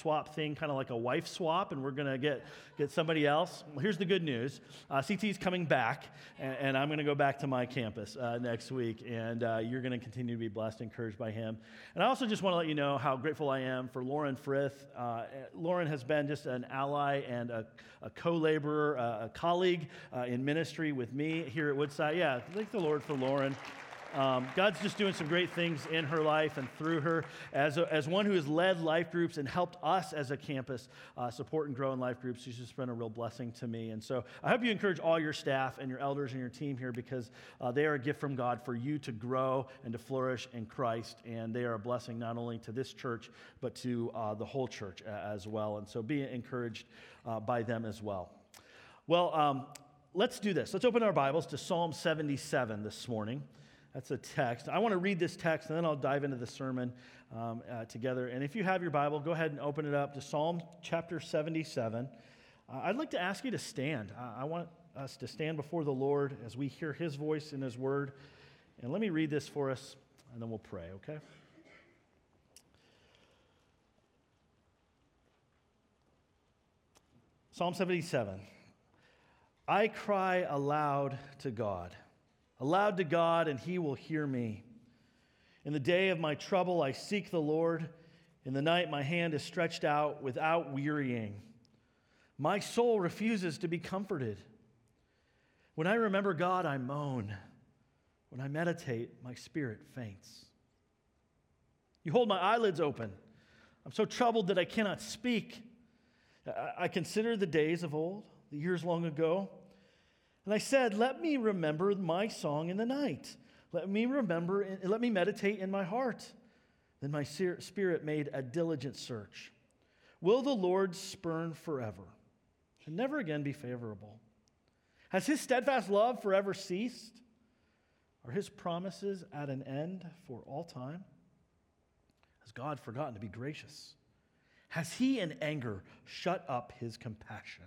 swap thing, kind of like a wife swap, and we're going to get, get somebody else. Well, here's the good news uh, CT is coming back, and, and I'm going to go back to my campus uh, next week, and uh, you're going to continue to be blessed, and encouraged by him. And I also just want to let you know how grateful I am for Lauren Frith. Uh, Lauren has been just an ally and a, a co laborer, a colleague uh, in ministry with me here at Woodside. Yeah, thank the Lord for Lauren. Um, God's just doing some great things in her life and through her as, a, as one who has led life groups and helped us as a campus uh, support and grow in life groups. She's just been a real blessing to me. And so I hope you encourage all your staff and your elders and your team here because uh, they are a gift from God for you to grow and to flourish in Christ. And they are a blessing not only to this church, but to uh, the whole church uh, as well. And so be encouraged uh, by them as well. Well, um, let's do this. Let's open our Bibles to Psalm 77 this morning. That's a text. I want to read this text and then I'll dive into the sermon um, uh, together. And if you have your Bible, go ahead and open it up to Psalm chapter 77. Uh, I'd like to ask you to stand. I want us to stand before the Lord as we hear his voice in his word. And let me read this for us and then we'll pray, okay? Psalm 77. I cry aloud to God. Aloud to God, and he will hear me. In the day of my trouble, I seek the Lord. In the night, my hand is stretched out without wearying. My soul refuses to be comforted. When I remember God, I moan. When I meditate, my spirit faints. You hold my eyelids open. I'm so troubled that I cannot speak. I consider the days of old, the years long ago. And I said, Let me remember my song in the night. Let me remember, let me meditate in my heart. Then my spirit made a diligent search. Will the Lord spurn forever and never again be favorable? Has his steadfast love forever ceased? Are his promises at an end for all time? Has God forgotten to be gracious? Has he in anger shut up his compassion?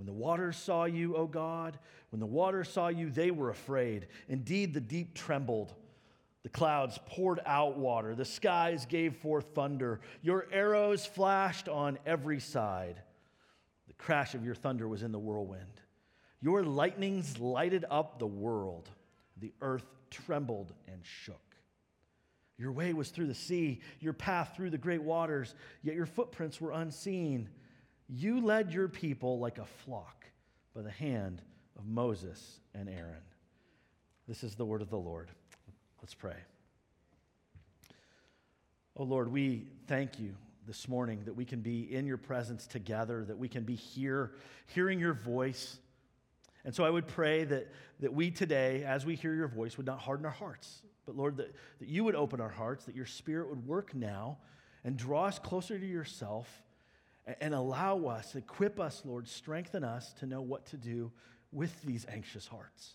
When the waters saw you, O God, when the waters saw you, they were afraid. Indeed, the deep trembled. The clouds poured out water. The skies gave forth thunder. Your arrows flashed on every side. The crash of your thunder was in the whirlwind. Your lightnings lighted up the world. The earth trembled and shook. Your way was through the sea, your path through the great waters, yet your footprints were unseen. You led your people like a flock by the hand of Moses and Aaron. This is the word of the Lord. Let's pray. Oh Lord, we thank you this morning that we can be in your presence together, that we can be here, hearing your voice. And so I would pray that, that we today, as we hear your voice, would not harden our hearts, but Lord, that, that you would open our hearts, that your spirit would work now and draw us closer to yourself and allow us, equip us, Lord, strengthen us to know what to do with these anxious hearts.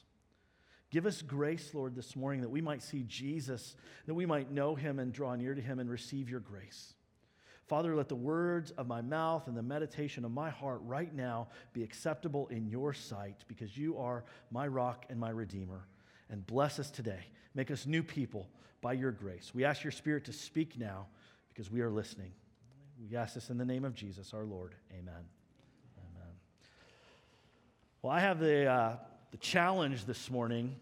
Give us grace, Lord, this morning that we might see Jesus, that we might know him and draw near to him and receive your grace. Father, let the words of my mouth and the meditation of my heart right now be acceptable in your sight because you are my rock and my redeemer. And bless us today. Make us new people by your grace. We ask your spirit to speak now because we are listening. We ask this in the name of Jesus, our Lord. Amen. Amen. Well, I have the, uh, the challenge this morning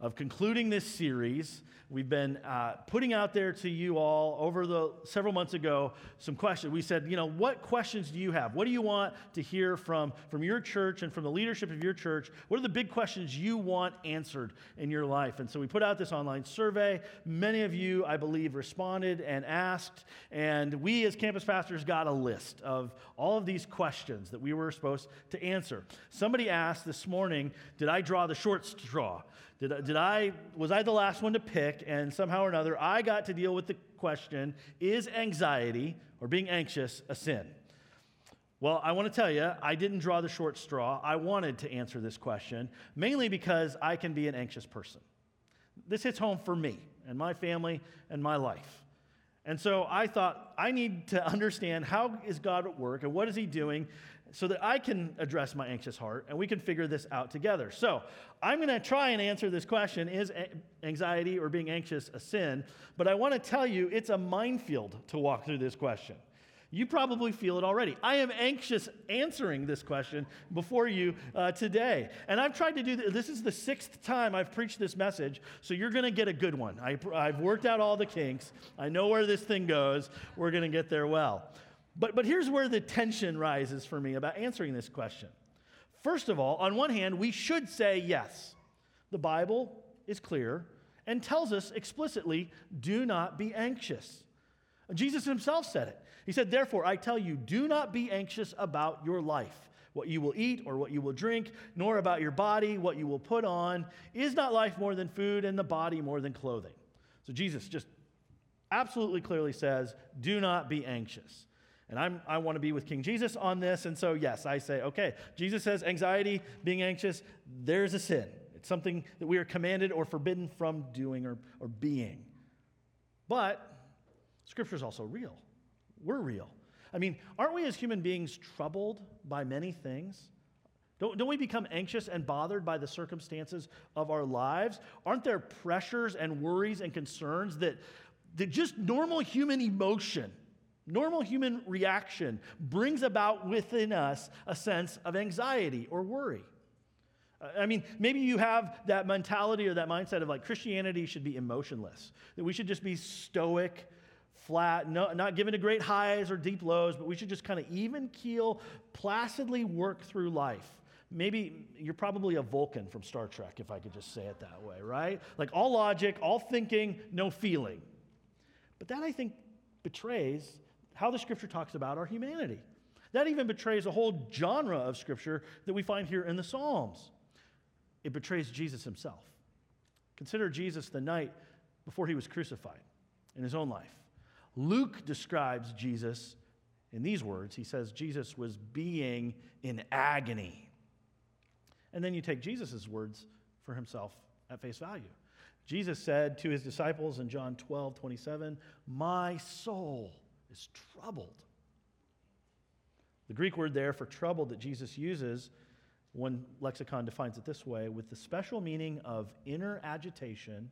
of concluding this series We've been uh, putting out there to you all over the several months ago some questions. We said, you know, what questions do you have? What do you want to hear from, from your church and from the leadership of your church? What are the big questions you want answered in your life? And so we put out this online survey. Many of you, I believe, responded and asked. And we, as campus pastors, got a list of all of these questions that we were supposed to answer. Somebody asked this morning, Did I draw the short straw? Did, did I, was I the last one to pick, and somehow or another I got to deal with the question is anxiety or being anxious a sin? Well, I want to tell you, I didn't draw the short straw. I wanted to answer this question, mainly because I can be an anxious person. This hits home for me and my family and my life. And so I thought, I need to understand how is God at work and what is He doing so that I can address my anxious heart and we can figure this out together. So I'm going to try and answer this question Is anxiety or being anxious a sin? But I want to tell you, it's a minefield to walk through this question. You probably feel it already. I am anxious answering this question before you uh, today. And I've tried to do this. This is the sixth time I've preached this message, so you're going to get a good one. I, I've worked out all the kinks. I know where this thing goes. We're going to get there well. But, but here's where the tension rises for me about answering this question. First of all, on one hand, we should say yes. The Bible is clear and tells us explicitly do not be anxious. Jesus himself said it. He said, Therefore, I tell you, do not be anxious about your life, what you will eat or what you will drink, nor about your body, what you will put on. Is not life more than food and the body more than clothing? So Jesus just absolutely clearly says, Do not be anxious. And I'm, I want to be with King Jesus on this. And so, yes, I say, okay, Jesus says anxiety, being anxious, there's a sin. It's something that we are commanded or forbidden from doing or, or being. But Scripture is also real. We're real. I mean, aren't we as human beings troubled by many things? Don't, don't we become anxious and bothered by the circumstances of our lives? Aren't there pressures and worries and concerns that, that just normal human emotion, normal human reaction brings about within us a sense of anxiety or worry? I mean, maybe you have that mentality or that mindset of like Christianity should be emotionless, that we should just be stoic flat, no, not given to great highs or deep lows, but we should just kind of even keel, placidly work through life. Maybe you're probably a Vulcan from Star Trek, if I could just say it that way, right? Like all logic, all thinking, no feeling. But that, I think, betrays how the scripture talks about our humanity. That even betrays a whole genre of scripture that we find here in the Psalms. It betrays Jesus himself. Consider Jesus the night before he was crucified in his own life. Luke describes Jesus in these words. He says Jesus was being in agony. And then you take Jesus' words for himself at face value. Jesus said to his disciples in John 12, 27, My soul is troubled. The Greek word there for troubled that Jesus uses, one lexicon defines it this way with the special meaning of inner agitation,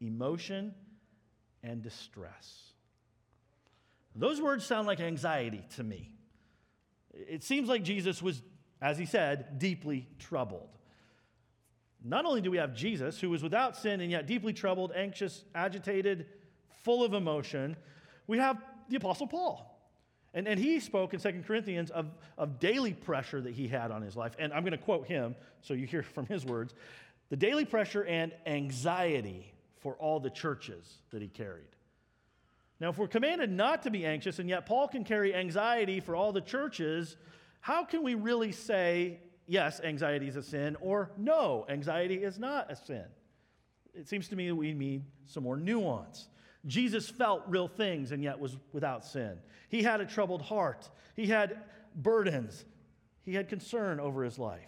emotion, and distress. Those words sound like anxiety to me. It seems like Jesus was, as he said, deeply troubled. Not only do we have Jesus, who was without sin and yet deeply troubled, anxious, agitated, full of emotion, we have the Apostle Paul. And, and he spoke in 2 Corinthians of, of daily pressure that he had on his life. And I'm going to quote him so you hear from his words the daily pressure and anxiety for all the churches that he carried. Now, if we're commanded not to be anxious, and yet Paul can carry anxiety for all the churches, how can we really say, yes, anxiety is a sin, or no, anxiety is not a sin? It seems to me that we need some more nuance. Jesus felt real things and yet was without sin. He had a troubled heart, he had burdens, he had concern over his life.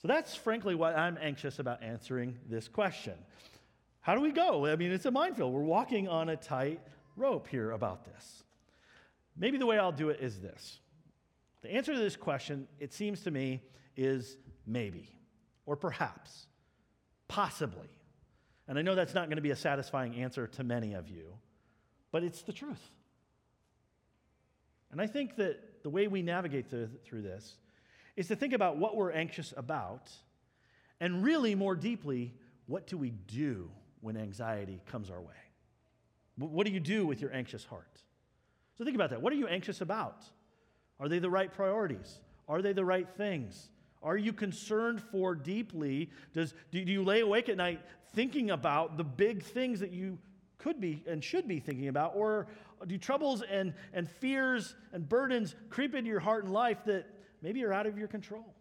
So that's frankly why I'm anxious about answering this question. How do we go? I mean, it's a minefield. We're walking on a tight rope here about this. Maybe the way I'll do it is this. The answer to this question, it seems to me, is maybe, or perhaps, possibly. And I know that's not going to be a satisfying answer to many of you, but it's the truth. And I think that the way we navigate through, this is to think about what we're anxious about, and really more deeply, what do we do when anxiety comes our way? What do you do with your anxious heart? So think about that. What are you anxious about? Are they the right priorities? Are they the right things? Are you concerned for deeply? Does, do you lay awake at night thinking about the big things that you could be and should be thinking about? Or do troubles and, and fears and burdens creep into your heart and life that maybe are out of your control?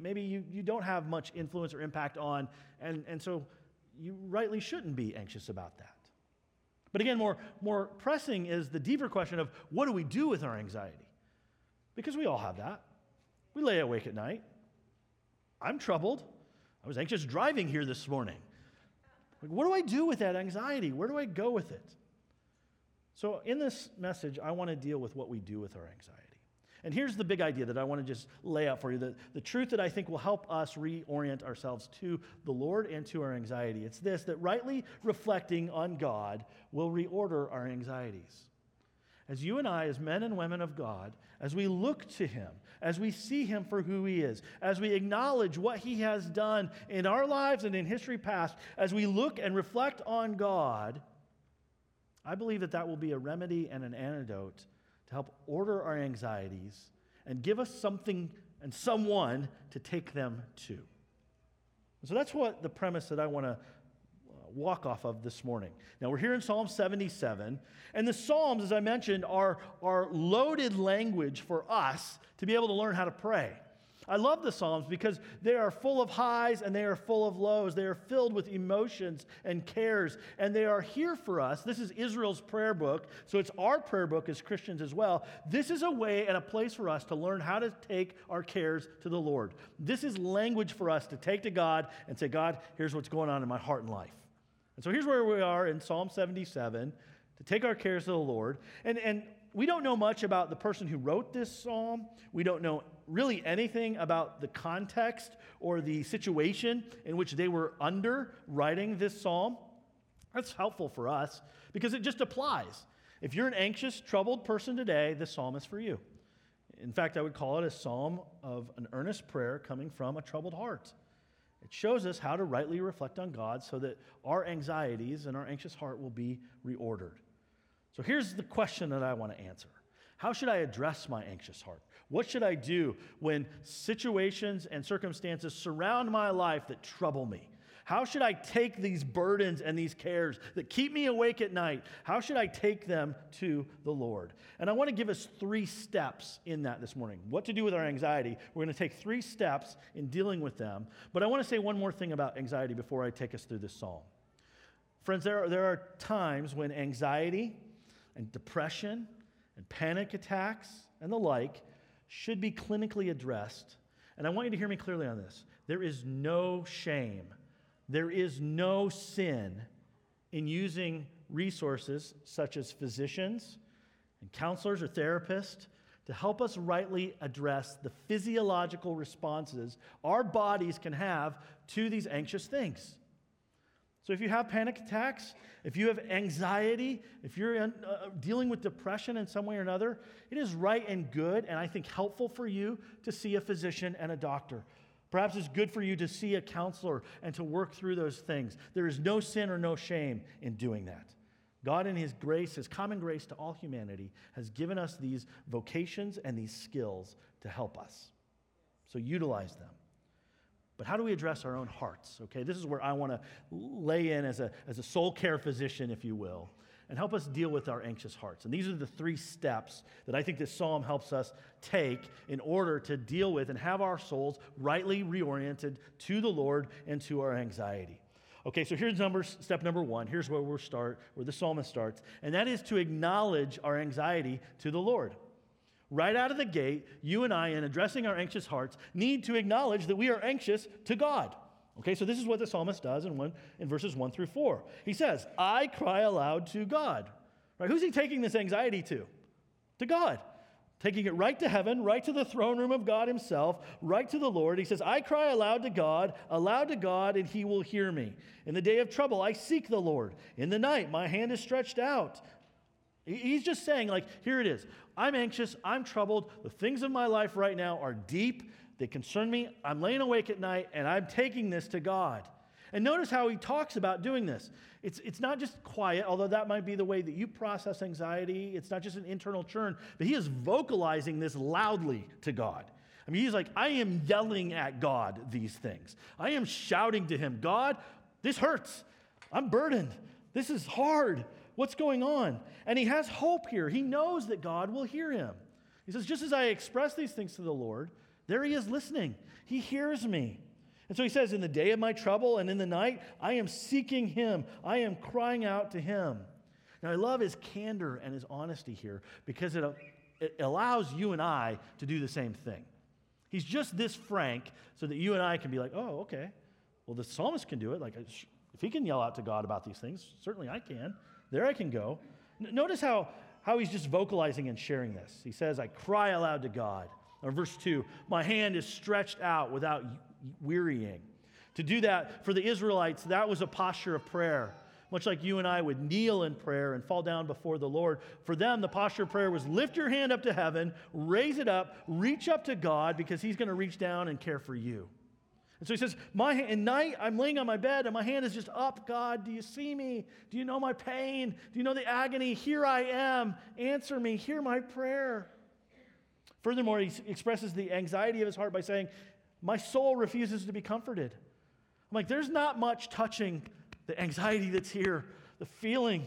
maybe you, you don't have much influence or impact on, and, and so you rightly shouldn't be anxious about that. But again, more, more pressing is the deeper question of what do we do with our anxiety? Because we all have that. We lay awake at night. I'm troubled. I was anxious driving here this morning. Like, what do I do with that anxiety? Where do I go with it? So, in this message, I want to deal with what we do with our anxiety. And here's the big idea that I want to just lay out for you the, the truth that I think will help us reorient ourselves to the Lord and to our anxiety. It's this that rightly reflecting on God will reorder our anxieties. As you and I, as men and women of God, as we look to Him, as we see Him for who He is, as we acknowledge what He has done in our lives and in history past, as we look and reflect on God, I believe that that will be a remedy and an antidote to help order our anxieties and give us something and someone to take them to. So that's what the premise that I want to walk off of this morning. Now, we're here in Psalm 77, and the Psalms, as I mentioned, are, are loaded language for us to be able to learn how to pray. I love the Psalms because they are full of highs and they are full of lows. They are filled with emotions and cares, and they are here for us. This is Israel's prayer book, so it's our prayer book as Christians as well. This is a way and a place for us to learn how to take our cares to the Lord. This is language for us to take to God and say, God, here's what's going on in my heart and life. And so here's where we are in Psalm 77 to take our cares to the Lord. And, and we don't know much about the person who wrote this psalm. We don't know really anything about the context or the situation in which they were under writing this psalm. That's helpful for us because it just applies. If you're an anxious, troubled person today, this psalm is for you. In fact, I would call it a psalm of an earnest prayer coming from a troubled heart. It shows us how to rightly reflect on God so that our anxieties and our anxious heart will be reordered. So here's the question that I want to answer How should I address my anxious heart? What should I do when situations and circumstances surround my life that trouble me? How should I take these burdens and these cares that keep me awake at night? How should I take them to the Lord? And I want to give us three steps in that this morning. What to do with our anxiety. We're going to take three steps in dealing with them. But I want to say one more thing about anxiety before I take us through this psalm. Friends, there are, there are times when anxiety and depression and panic attacks and the like should be clinically addressed. And I want you to hear me clearly on this. There is no shame, there is no sin in using resources such as physicians and counselors or therapists to help us rightly address the physiological responses our bodies can have to these anxious things. So, if you have panic attacks, if you have anxiety, if you're in, uh, dealing with depression in some way or another, it is right and good, and I think helpful for you to see a physician and a doctor. Perhaps it's good for you to see a counselor and to work through those things. There is no sin or no shame in doing that. God, in His grace, His common grace to all humanity, has given us these vocations and these skills to help us. So utilize them. But how do we address our own hearts? Okay, this is where I want to lay in as a, as a soul care physician, if you will, and help us deal with our anxious hearts. And these are the three steps that I think this psalm helps us take in order to deal with and have our souls rightly reoriented to the Lord and to our anxiety. Okay, so here's number, step number one. Here's where we'll start, where the psalmist starts, and that is to acknowledge our anxiety to the Lord. Right out of the gate, you and I, in addressing our anxious hearts, need to acknowledge that we are anxious to God. Okay, so this is what the psalmist does in, one, in verses 1 through 4. He says, I cry aloud to God. Right? Who's he taking this anxiety to? To God. Taking it right to heaven, right to the throne room of God himself, right to the Lord. He says, I cry aloud to God, aloud to God, and he will hear me. In the day of trouble, I seek the Lord. In the night, my hand is stretched out. He's just saying, like, here it is. I'm anxious. I'm troubled. The things of my life right now are deep. They concern me. I'm laying awake at night and I'm taking this to God. And notice how he talks about doing this. It's, it's not just quiet, although that might be the way that you process anxiety. It's not just an internal churn, but he is vocalizing this loudly to God. I mean, he's like, I am yelling at God these things. I am shouting to him, God, this hurts. I'm burdened. This is hard. What's going on? And he has hope here. He knows that God will hear him. He says, Just as I express these things to the Lord, There he is listening. He hears me. And so he says, In the day of my trouble and in the night, I am seeking him. I am crying out to him. Now, I love his candor and his honesty here because it, it allows you and I to do the same thing. He's just this frank so that you and I can be like, oh, okay. Well, the psalmist can do it. Like, if he can yell out to God about these things, certainly I can. There I can go. N- notice how, how he's just vocalizing and sharing this. He says, I cry aloud to God. Or verse 2 My hand is stretched out without wearying. To do that for the Israelites, that was a posture of prayer. Much like you and I would kneel in prayer and fall down before the Lord. For them, the posture of prayer was lift your hand up to heaven, raise it up, reach up to God because He's going to reach down and care for you. And so he says, my, At night, I'm laying on my bed and my hand is just up. God, do you see me? Do you know my pain? Do you know the agony? Here I am. Answer me. Hear my prayer. Furthermore, he expresses the anxiety of his heart by saying, My soul refuses to be comforted. I'm like, there's not much touching the anxiety that's here, the feeling.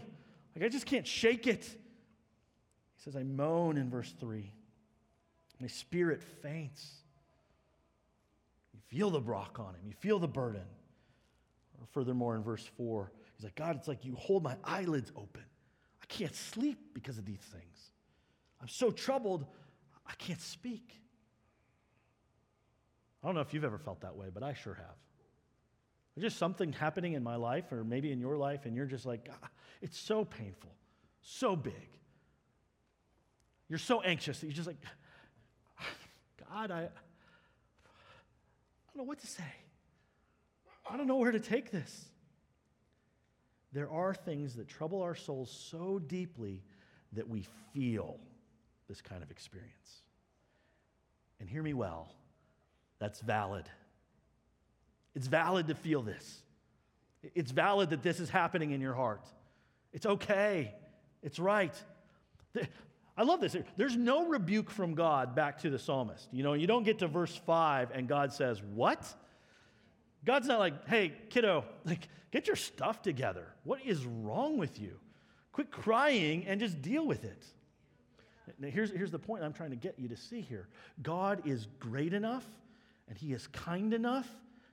Like, I just can't shake it. He says, I moan in verse 3. My spirit faints. You feel the rock on him, you feel the burden. Or furthermore, in verse 4, he's like, God, it's like you hold my eyelids open. I can't sleep because of these things. I'm so troubled, I can't speak. I don't know if you've ever felt that way, but I sure have. There's just something happening in my life, or maybe in your life, and you're just like, ah, it's so painful, so big. You're so anxious that you're just like, God, I, I don't know what to say. I don't know where to take this. There are things that trouble our souls so deeply that we feel this kind of experience. And hear me well, that's valid. It's valid to feel this. It's valid that this is happening in your heart. It's okay. It's right. I love this. There's no rebuke from God back to the psalmist. You know, you don't get to verse 5 and God says, What? God's not like, hey, kiddo, like, get your stuff together. What is wrong with you? Quit crying and just deal with it. Now, here's, here's the point I'm trying to get you to see here God is great enough and He is kind enough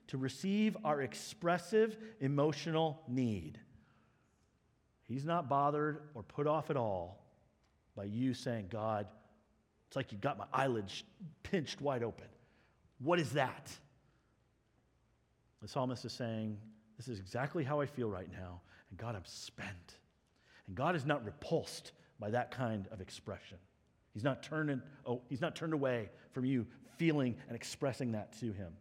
to receive our expressive emotional need. He's not bothered or put off at all by you saying, God, it's like you got my eyelids pinched wide open. What is that? The psalmist is saying, This is exactly how I feel right now. And God, I'm spent. And God is not repulsed by that kind of expression. He's not turned, oh, he's not turned away from you feeling and expressing that to him.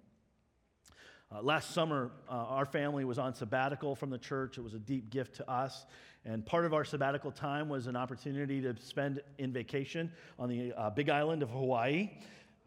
Uh, last summer, uh, our family was on sabbatical from the church. It was a deep gift to us. And part of our sabbatical time was an opportunity to spend in vacation on the uh, big island of Hawaii.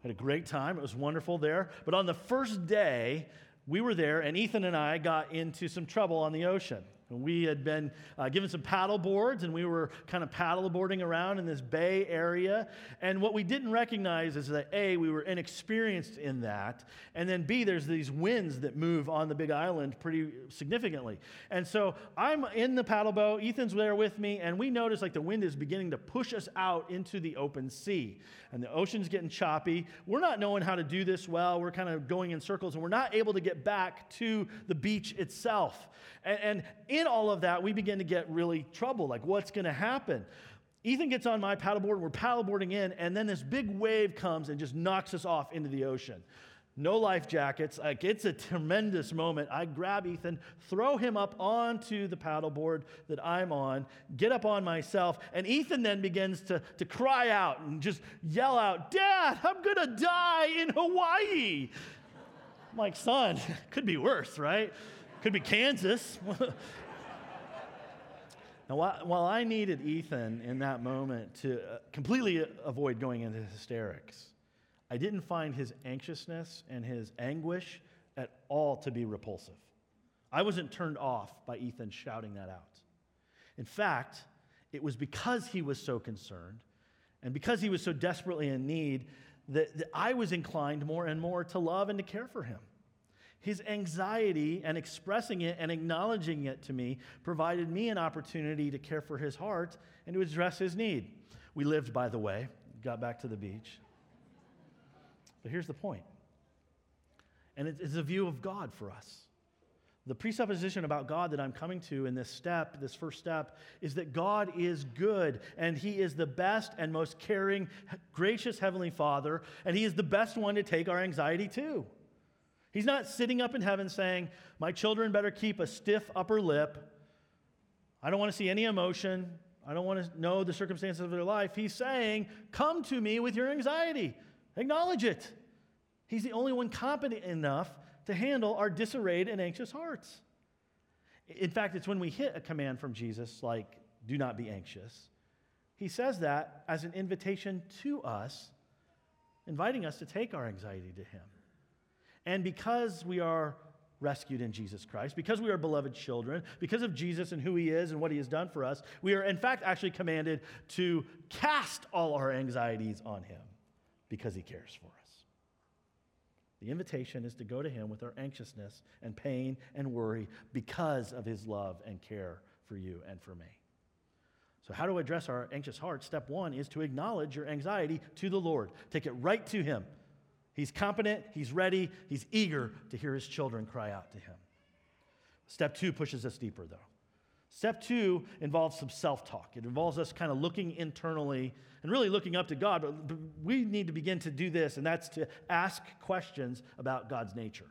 Had a great time. It was wonderful there. But on the first day, we were there, and Ethan and I got into some trouble on the ocean. We had been uh, given some paddle boards and we were kind of paddle boarding around in this bay area. And what we didn't recognize is that A, we were inexperienced in that. And then B, there's these winds that move on the big island pretty significantly. And so I'm in the paddle boat, Ethan's there with me, and we notice like the wind is beginning to push us out into the open sea. And the ocean's getting choppy. We're not knowing how to do this well. We're kind of going in circles and we're not able to get back to the beach itself. And, and in all of that, we begin to get really troubled. Like, what's going to happen? Ethan gets on my paddleboard, we're paddleboarding in, and then this big wave comes and just knocks us off into the ocean. No life jackets. Like it's a tremendous moment. I grab Ethan, throw him up onto the paddleboard that I'm on, get up on myself, and Ethan then begins to, to cry out and just yell out, Dad, I'm gonna die in Hawaii. I'm like, son, could be worse, right? Could be Kansas. now, while I needed Ethan in that moment to uh, completely avoid going into hysterics, I didn't find his anxiousness and his anguish at all to be repulsive. I wasn't turned off by Ethan shouting that out. In fact, it was because he was so concerned and because he was so desperately in need that, that I was inclined more and more to love and to care for him. His anxiety and expressing it and acknowledging it to me provided me an opportunity to care for his heart and to address his need. We lived, by the way, got back to the beach. But here's the point, and it's a view of God for us. The presupposition about God that I'm coming to in this step, this first step, is that God is good and He is the best and most caring, gracious Heavenly Father, and He is the best one to take our anxiety to. He's not sitting up in heaven saying, My children better keep a stiff upper lip. I don't want to see any emotion. I don't want to know the circumstances of their life. He's saying, Come to me with your anxiety. Acknowledge it. He's the only one competent enough to handle our disarrayed and anxious hearts. In fact, it's when we hit a command from Jesus, like, do not be anxious. He says that as an invitation to us, inviting us to take our anxiety to Him. And because we are rescued in Jesus Christ, because we are beloved children, because of Jesus and who He is and what He has done for us, we are in fact actually commanded to cast all our anxieties on Him because He cares for us. The invitation is to go to Him with our anxiousness and pain and worry because of His love and care for you and for me. So, how to address our anxious hearts? Step one is to acknowledge your anxiety to the Lord. Take it right to Him. He's competent, He's ready, He's eager to hear His children cry out to Him. Step two pushes us deeper, though. Step two involves some self talk. It involves us kind of looking internally and really looking up to God. But we need to begin to do this, and that's to ask questions about God's nature.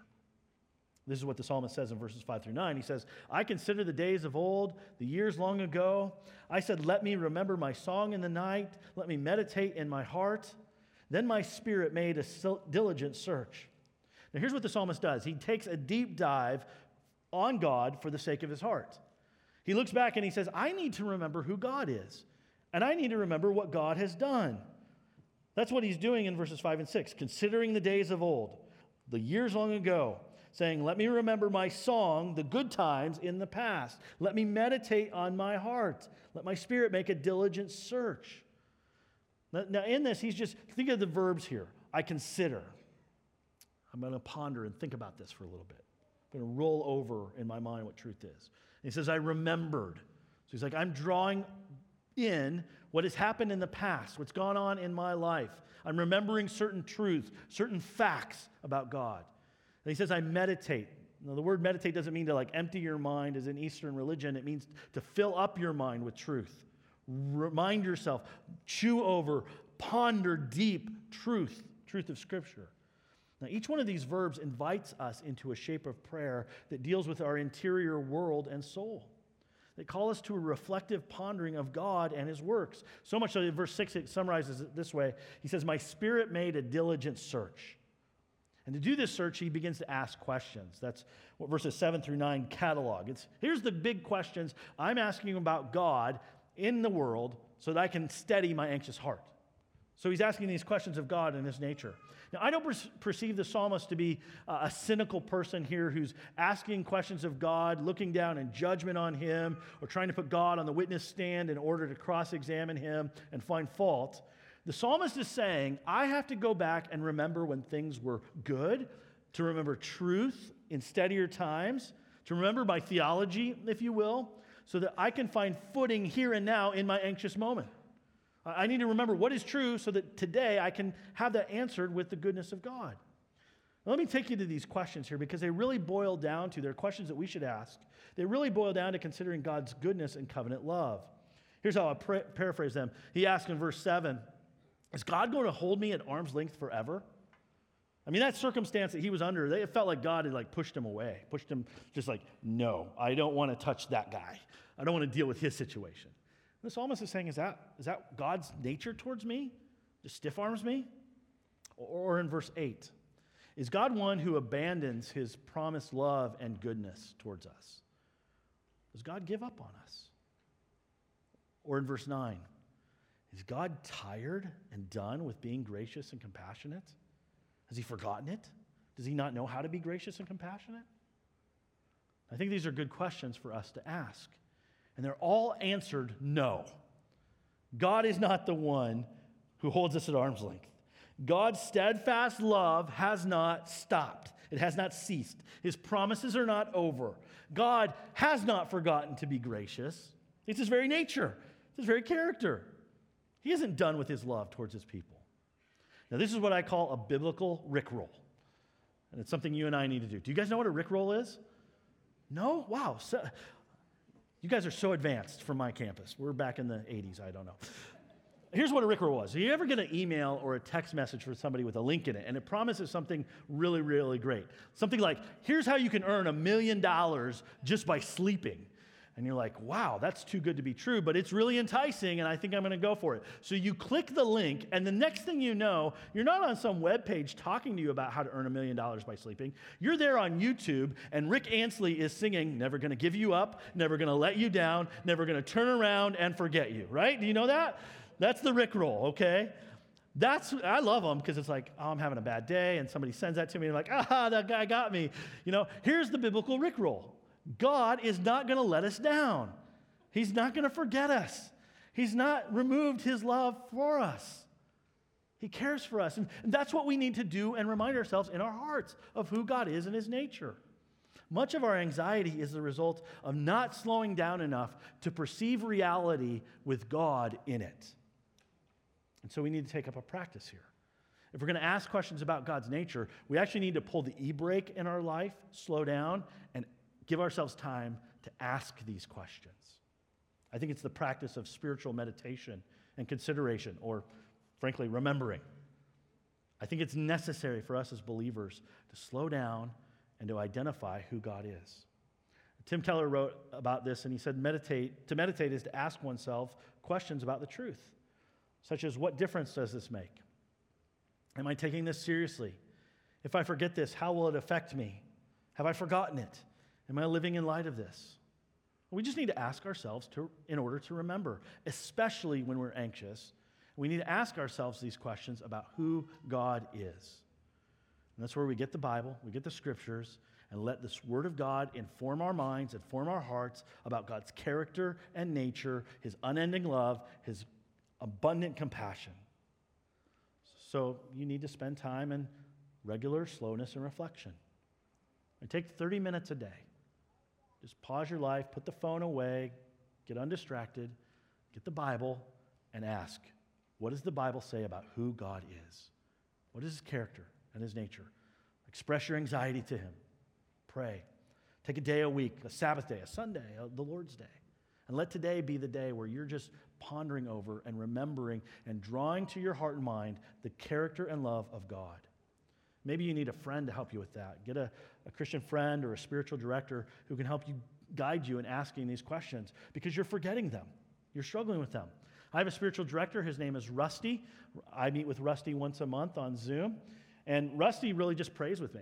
This is what the psalmist says in verses 5 through 9. He says, I consider the days of old, the years long ago. I said, Let me remember my song in the night, let me meditate in my heart. Then my spirit made a diligent search. Now, here's what the psalmist does he takes a deep dive on God for the sake of his heart. He looks back and he says, I need to remember who God is, and I need to remember what God has done. That's what he's doing in verses 5 and 6, considering the days of old, the years long ago, saying, Let me remember my song, the good times in the past. Let me meditate on my heart. Let my spirit make a diligent search. Now, in this, he's just, think of the verbs here. I consider. I'm going to ponder and think about this for a little bit. I'm going to roll over in my mind what truth is. He says, I remembered. So he's like, I'm drawing in what has happened in the past, what's gone on in my life. I'm remembering certain truths, certain facts about God. And he says, I meditate. Now, the word meditate doesn't mean to like empty your mind as in Eastern religion, it means to fill up your mind with truth. Remind yourself, chew over, ponder deep truth, truth of Scripture. Now, each one of these verbs invites us into a shape of prayer that deals with our interior world and soul. They call us to a reflective pondering of God and His works. So much so that verse 6 it summarizes it this way He says, My spirit made a diligent search. And to do this search, he begins to ask questions. That's what verses 7 through 9 catalog. It's, here's the big questions I'm asking about God in the world so that I can steady my anxious heart. So he's asking these questions of God and his nature. Now, I don't per- perceive the psalmist to be uh, a cynical person here who's asking questions of God, looking down in judgment on him, or trying to put God on the witness stand in order to cross examine him and find fault. The psalmist is saying, I have to go back and remember when things were good, to remember truth in steadier times, to remember my theology, if you will, so that I can find footing here and now in my anxious moment. I need to remember what is true so that today I can have that answered with the goodness of God. Let me take you to these questions here because they really boil down to, they're questions that we should ask. They really boil down to considering God's goodness and covenant love. Here's how I paraphrase them. He asks in verse 7 Is God going to hold me at arm's length forever? I mean, that circumstance that he was under, it felt like God had like pushed him away, pushed him just like, no, I don't want to touch that guy. I don't want to deal with his situation. The psalmist is saying, is that, is that God's nature towards me? Just stiff arms me? Or, or in verse 8, is God one who abandons his promised love and goodness towards us? Does God give up on us? Or in verse 9, is God tired and done with being gracious and compassionate? Has he forgotten it? Does he not know how to be gracious and compassionate? I think these are good questions for us to ask. And they're all answered no. God is not the one who holds us at arm's length. God's steadfast love has not stopped, it has not ceased. His promises are not over. God has not forgotten to be gracious. It's his very nature, it's his very character. He isn't done with his love towards his people. Now, this is what I call a biblical Rickroll. And it's something you and I need to do. Do you guys know what a Rickroll is? No? Wow. So, you guys are so advanced from my campus. We're back in the 80s, I don't know. Here's what a Rickroll was. You ever get an email or a text message from somebody with a link in it, and it promises something really, really great? Something like, here's how you can earn a million dollars just by sleeping. And you're like, wow, that's too good to be true, but it's really enticing, and I think I'm going to go for it. So you click the link, and the next thing you know, you're not on some web page talking to you about how to earn a million dollars by sleeping. You're there on YouTube, and Rick Astley is singing, Never Gonna Give You Up, Never Gonna Let You Down, Never Gonna Turn Around and Forget You, right? Do you know that? That's the Rick roll, okay? That's I love them because it's like, oh, I'm having a bad day, and somebody sends that to me, and I'm like, ah, that guy got me. You know, here's the biblical Rick roll. God is not going to let us down. He's not going to forget us. He's not removed his love for us. He cares for us. And, that's what we need to do and remind ourselves in our hearts of who God is and his nature. Much of our anxiety is the result of not slowing down enough to perceive reality with God in it. And so we need to take up a practice here. If we're going to ask questions about God's nature, we actually need to pull the e brake in our life, slow down, and give ourselves time to ask these questions. I think it's the practice of spiritual meditation and consideration, or frankly, remembering. I think it's necessary for us as believers to slow down and to identify who God is. Tim Keller wrote about this and he said meditate to meditate is to ask oneself questions about the truth such as what difference does this make? Am I taking this seriously? If I forget this, how will it affect me? Have I forgotten it? Am I living in light of this? We just need to ask ourselves to, in order to remember, especially when we're anxious. We need to ask ourselves these questions about who God is. And that's where we get the Bible, we get the scriptures, and let this Word of God inform our minds, inform our hearts about God's character and nature, His unending love, His abundant compassion. So you need to spend time in regular slowness and reflection. And take 30 minutes a day. Just pause your life, put the phone away, get undistracted, get the Bible, and ask what does the Bible say about who God is? What is his character and his nature? Express your anxiety to him. Pray. Take a day a week, a Sabbath day, a Sunday, the Lord's day. And let today be the day where you're just pondering over and remembering and drawing to your heart and mind the character and love of God. Maybe you need a friend to help you with that. Get a, a Christian friend or a spiritual director who can help you guide you in asking these questions because you're forgetting them. You're struggling with them. I have a spiritual director. His name is Rusty. I meet with Rusty once a month on Zoom. And Rusty really just prays with me.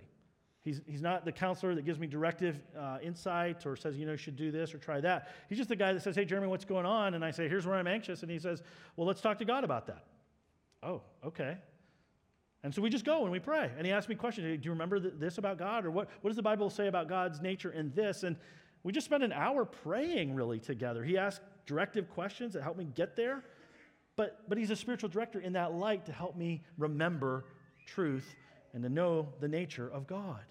He's, he's not the counselor that gives me directive uh, insight or says, you know, you should do this or try that. He's just the guy that says, hey, Jeremy, what's going on? And I say, here's where I'm anxious. And he says, well, let's talk to God about that. Oh, okay. And so we just go and we pray. And he asks me questions. Do you remember this about God? Or what, what does the Bible say about God's nature in this? And we just spend an hour praying really together. He asks directive questions that help me get there. But, but he's a spiritual director in that light to help me remember truth and to know the nature of God.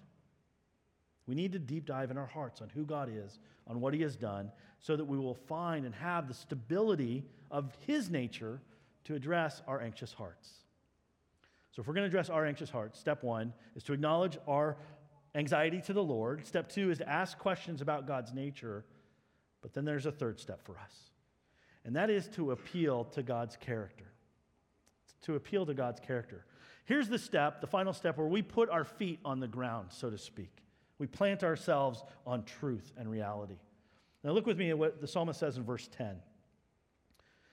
We need to deep dive in our hearts on who God is, on what He has done, so that we will find and have the stability of His nature to address our anxious hearts. So, if we're going to address our anxious hearts, step one is to acknowledge our anxiety to the Lord. Step two is to ask questions about God's nature. But then there's a third step for us, and that is to appeal to God's character. To appeal to God's character. Here's the step, the final step, where we put our feet on the ground, so to speak. We plant ourselves on truth and reality. Now, look with me at what the psalmist says in verse 10.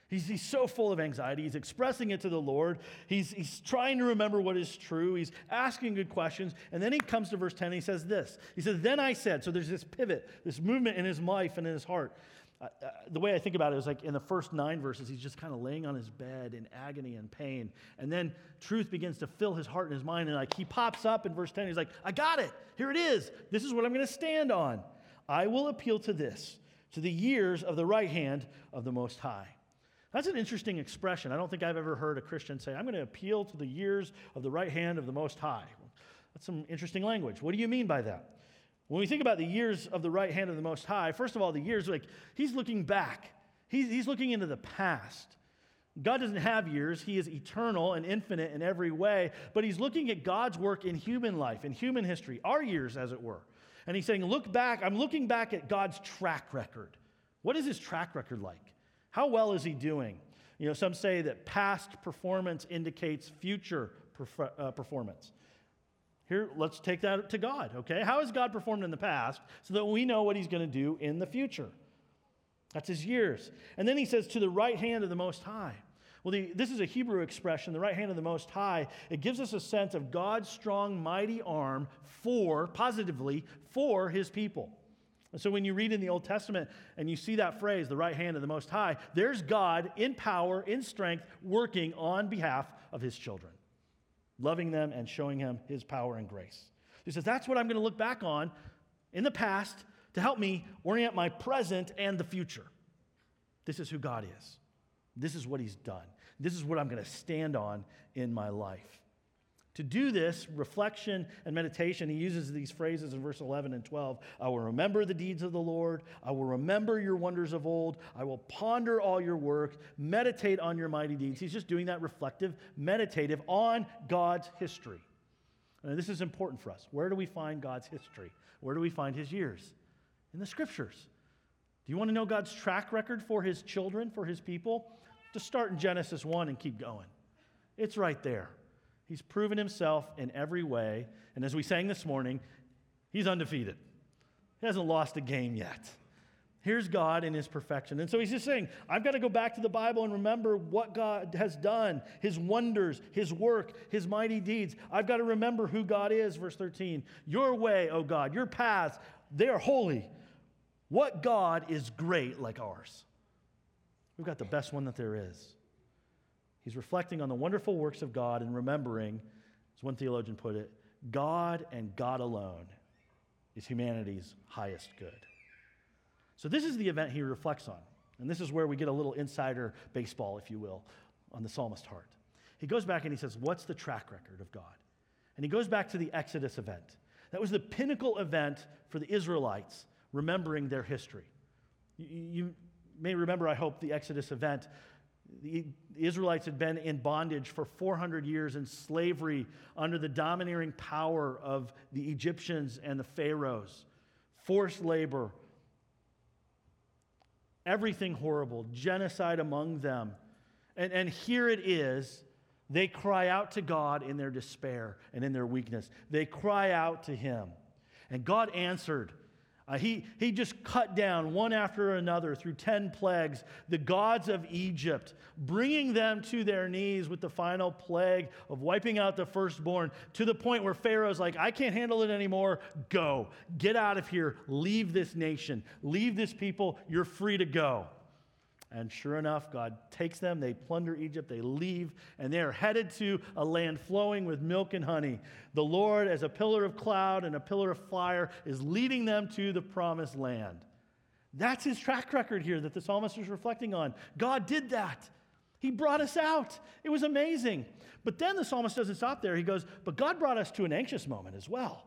He's, he's so full of anxiety. He's expressing it to the Lord. He's, he's trying to remember what is true. He's asking good questions. And then he comes to verse 10 and he says this He says, Then I said, so there's this pivot, this movement in his life and in his heart. Uh, uh, the way I think about it is like in the first nine verses, he's just kind of laying on his bed in agony and pain. And then truth begins to fill his heart and his mind. And like he pops up in verse 10, he's like, I got it. Here it is. This is what I'm going to stand on. I will appeal to this, to the years of the right hand of the Most High. That's an interesting expression. I don't think I've ever heard a Christian say, I'm going to appeal to the years of the right hand of the Most High. That's some interesting language. What do you mean by that? When we think about the years of the right hand of the Most High, first of all, the years, like, he's looking back. He's, he's looking into the past. God doesn't have years. He is eternal and infinite in every way, but he's looking at God's work in human life, in human history, our years, as it were. And he's saying, Look back, I'm looking back at God's track record. What is his track record like? How well is he doing? You know, some say that past performance indicates future perf- uh, performance. Here, let's take that to God, okay? How has God performed in the past so that we know what he's going to do in the future? That's his years. And then he says, to the right hand of the Most High. Well, the, this is a Hebrew expression, the right hand of the Most High. It gives us a sense of God's strong, mighty arm for, positively, for his people. And so when you read in the Old Testament and you see that phrase, the right hand of the Most High, there's God in power, in strength, working on behalf of his children, loving them and showing him his power and grace. He says, That's what I'm going to look back on in the past to help me orient my present and the future. This is who God is. This is what he's done. This is what I'm going to stand on in my life. To do this reflection and meditation, he uses these phrases in verse 11 and 12. I will remember the deeds of the Lord. I will remember your wonders of old. I will ponder all your work, meditate on your mighty deeds. He's just doing that reflective, meditative on God's history. And this is important for us. Where do we find God's history? Where do we find his years? In the scriptures. Do you want to know God's track record for his children, for his people? Just start in Genesis 1 and keep going. It's right there. He's proven himself in every way. And as we sang this morning, he's undefeated. He hasn't lost a game yet. Here's God in his perfection. And so he's just saying, I've got to go back to the Bible and remember what God has done, his wonders, his work, his mighty deeds. I've got to remember who God is, verse 13. Your way, O God, your paths, they are holy. What God is great like ours? We've got the best one that there is. He's reflecting on the wonderful works of God and remembering, as one theologian put it, God and God alone is humanity's highest good. So, this is the event he reflects on. And this is where we get a little insider baseball, if you will, on the psalmist's heart. He goes back and he says, What's the track record of God? And he goes back to the Exodus event. That was the pinnacle event for the Israelites, remembering their history. You, you may remember, I hope, the Exodus event. The Israelites had been in bondage for 400 years in slavery under the domineering power of the Egyptians and the Pharaohs. Forced labor, everything horrible, genocide among them. And, and here it is. They cry out to God in their despair and in their weakness. They cry out to Him. And God answered uh, he, he just cut down one after another through 10 plagues the gods of Egypt, bringing them to their knees with the final plague of wiping out the firstborn to the point where Pharaoh's like, I can't handle it anymore. Go. Get out of here. Leave this nation. Leave this people. You're free to go. And sure enough, God takes them, they plunder Egypt, they leave, and they are headed to a land flowing with milk and honey. The Lord, as a pillar of cloud and a pillar of fire, is leading them to the promised land. That's his track record here that the psalmist is reflecting on. God did that. He brought us out. It was amazing. But then the psalmist doesn't stop there. He goes, But God brought us to an anxious moment as well.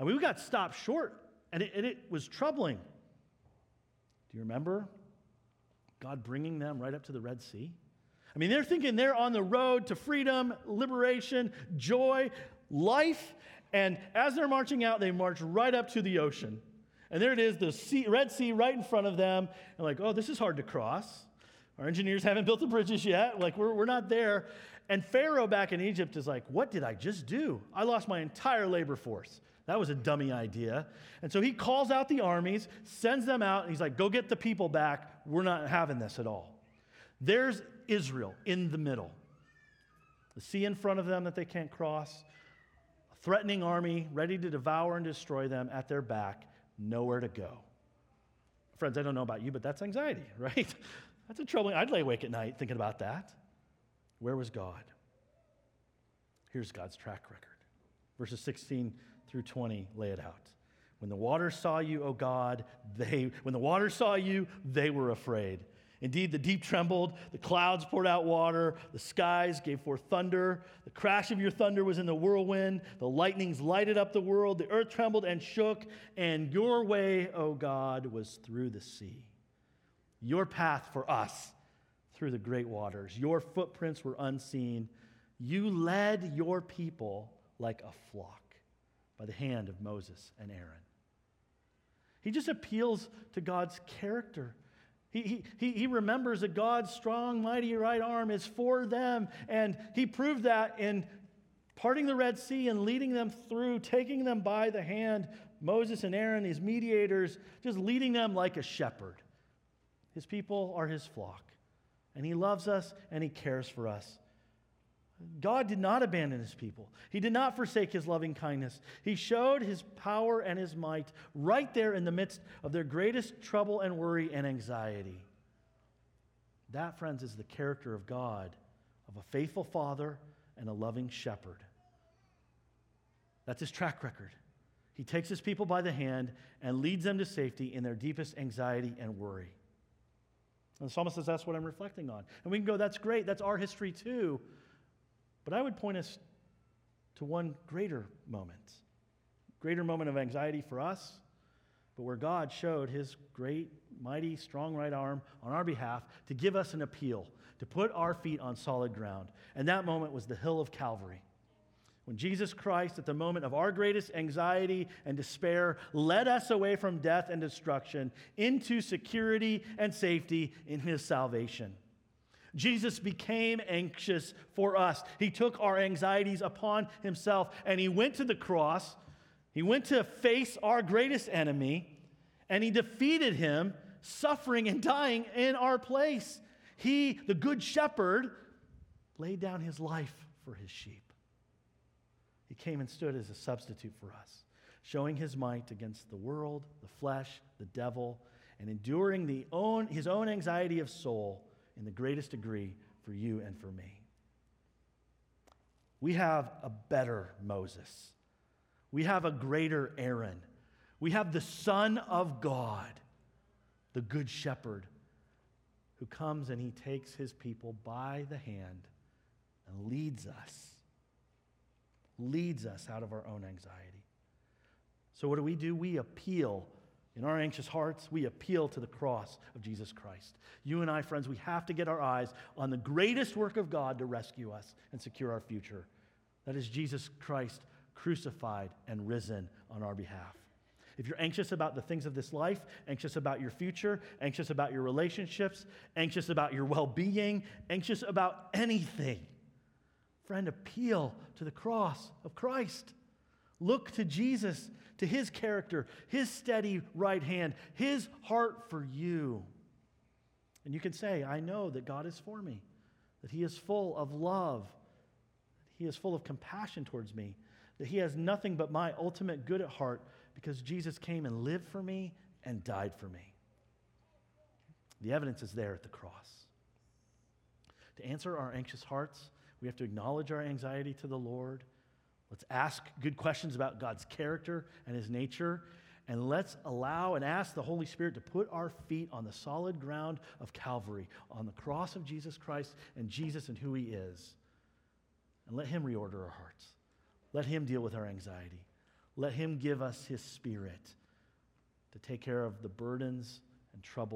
And we got stopped short, and it, and it was troubling. Do you remember God bringing them right up to the Red Sea? I mean, they're thinking they're on the road to freedom, liberation, joy, life. And as they're marching out, they march right up to the ocean. And there it is, the sea, Red Sea right in front of them. And like, oh, this is hard to cross. Our engineers haven't built the bridges yet. Like, we're, we're not there. And Pharaoh back in Egypt is like, what did I just do? I lost my entire labor force. That was a dummy idea. And so he calls out the armies, sends them out, and he's like, go get the people back. We're not having this at all. There's Israel in the middle. The sea in front of them that they can't cross, a threatening army ready to devour and destroy them at their back, nowhere to go. Friends, I don't know about you, but that's anxiety, right? That's a troubling. I'd lay awake at night thinking about that. Where was God? Here's God's track record. Verses 16 through 20 lay it out. When the waters saw you, O God, they when the waters saw you, they were afraid. Indeed, the deep trembled, the clouds poured out water, the skies gave forth thunder, the crash of your thunder was in the whirlwind, the lightnings lighted up the world, the earth trembled and shook, and your way, O God, was through the sea. Your path for us through the great waters. Your footprints were unseen. You led your people like a flock by the hand of Moses and Aaron. He just appeals to God's character. He, he, he remembers that God's strong, mighty right arm is for them. And he proved that in parting the Red Sea and leading them through, taking them by the hand. Moses and Aaron, these mediators, just leading them like a shepherd. His people are his flock. And he loves us and he cares for us. God did not abandon his people. He did not forsake his loving kindness. He showed his power and his might right there in the midst of their greatest trouble and worry and anxiety. That, friends, is the character of God, of a faithful father and a loving shepherd. That's his track record. He takes his people by the hand and leads them to safety in their deepest anxiety and worry. And the psalmist says, That's what I'm reflecting on. And we can go, That's great. That's our history too. But I would point us to one greater moment, greater moment of anxiety for us, but where God showed his great, mighty, strong right arm on our behalf to give us an appeal, to put our feet on solid ground. And that moment was the hill of Calvary. When Jesus Christ, at the moment of our greatest anxiety and despair, led us away from death and destruction into security and safety in his salvation. Jesus became anxious for us. He took our anxieties upon himself and he went to the cross. He went to face our greatest enemy and he defeated him, suffering and dying in our place. He, the good shepherd, laid down his life for his sheep. He came and stood as a substitute for us, showing his might against the world, the flesh, the devil, and enduring the own, his own anxiety of soul in the greatest degree for you and for me. We have a better Moses. We have a greater Aaron. We have the Son of God, the Good Shepherd, who comes and he takes his people by the hand and leads us, leads us out of our own anxiety. So, what do we do? We appeal in our anxious hearts, we appeal to the cross of Jesus Christ. You and I, friends, we have to get our eyes on the greatest work of God to rescue us and secure our future. That is Jesus Christ crucified and risen on our behalf. If you're anxious about the things of this life, anxious about your future, anxious about your relationships, anxious about your well being, anxious about anything, friend, appeal to the cross of Christ. Look to Jesus to his character, his steady right hand, his heart for you. And you can say, I know that God is for me, that he is full of love, he is full of compassion towards me, that he has nothing but my ultimate good at heart because Jesus came and lived for me and died for me. The evidence is there at the cross. To answer our anxious hearts, we have to acknowledge our anxiety to the Lord Let's ask good questions about God's character and his nature. And let's allow and ask the Holy Spirit to put our feet on the solid ground of Calvary, on the cross of Jesus Christ and Jesus and who he is. And let him reorder our hearts. Let him deal with our anxiety. Let him give us his spirit to take care of the burdens and troubles.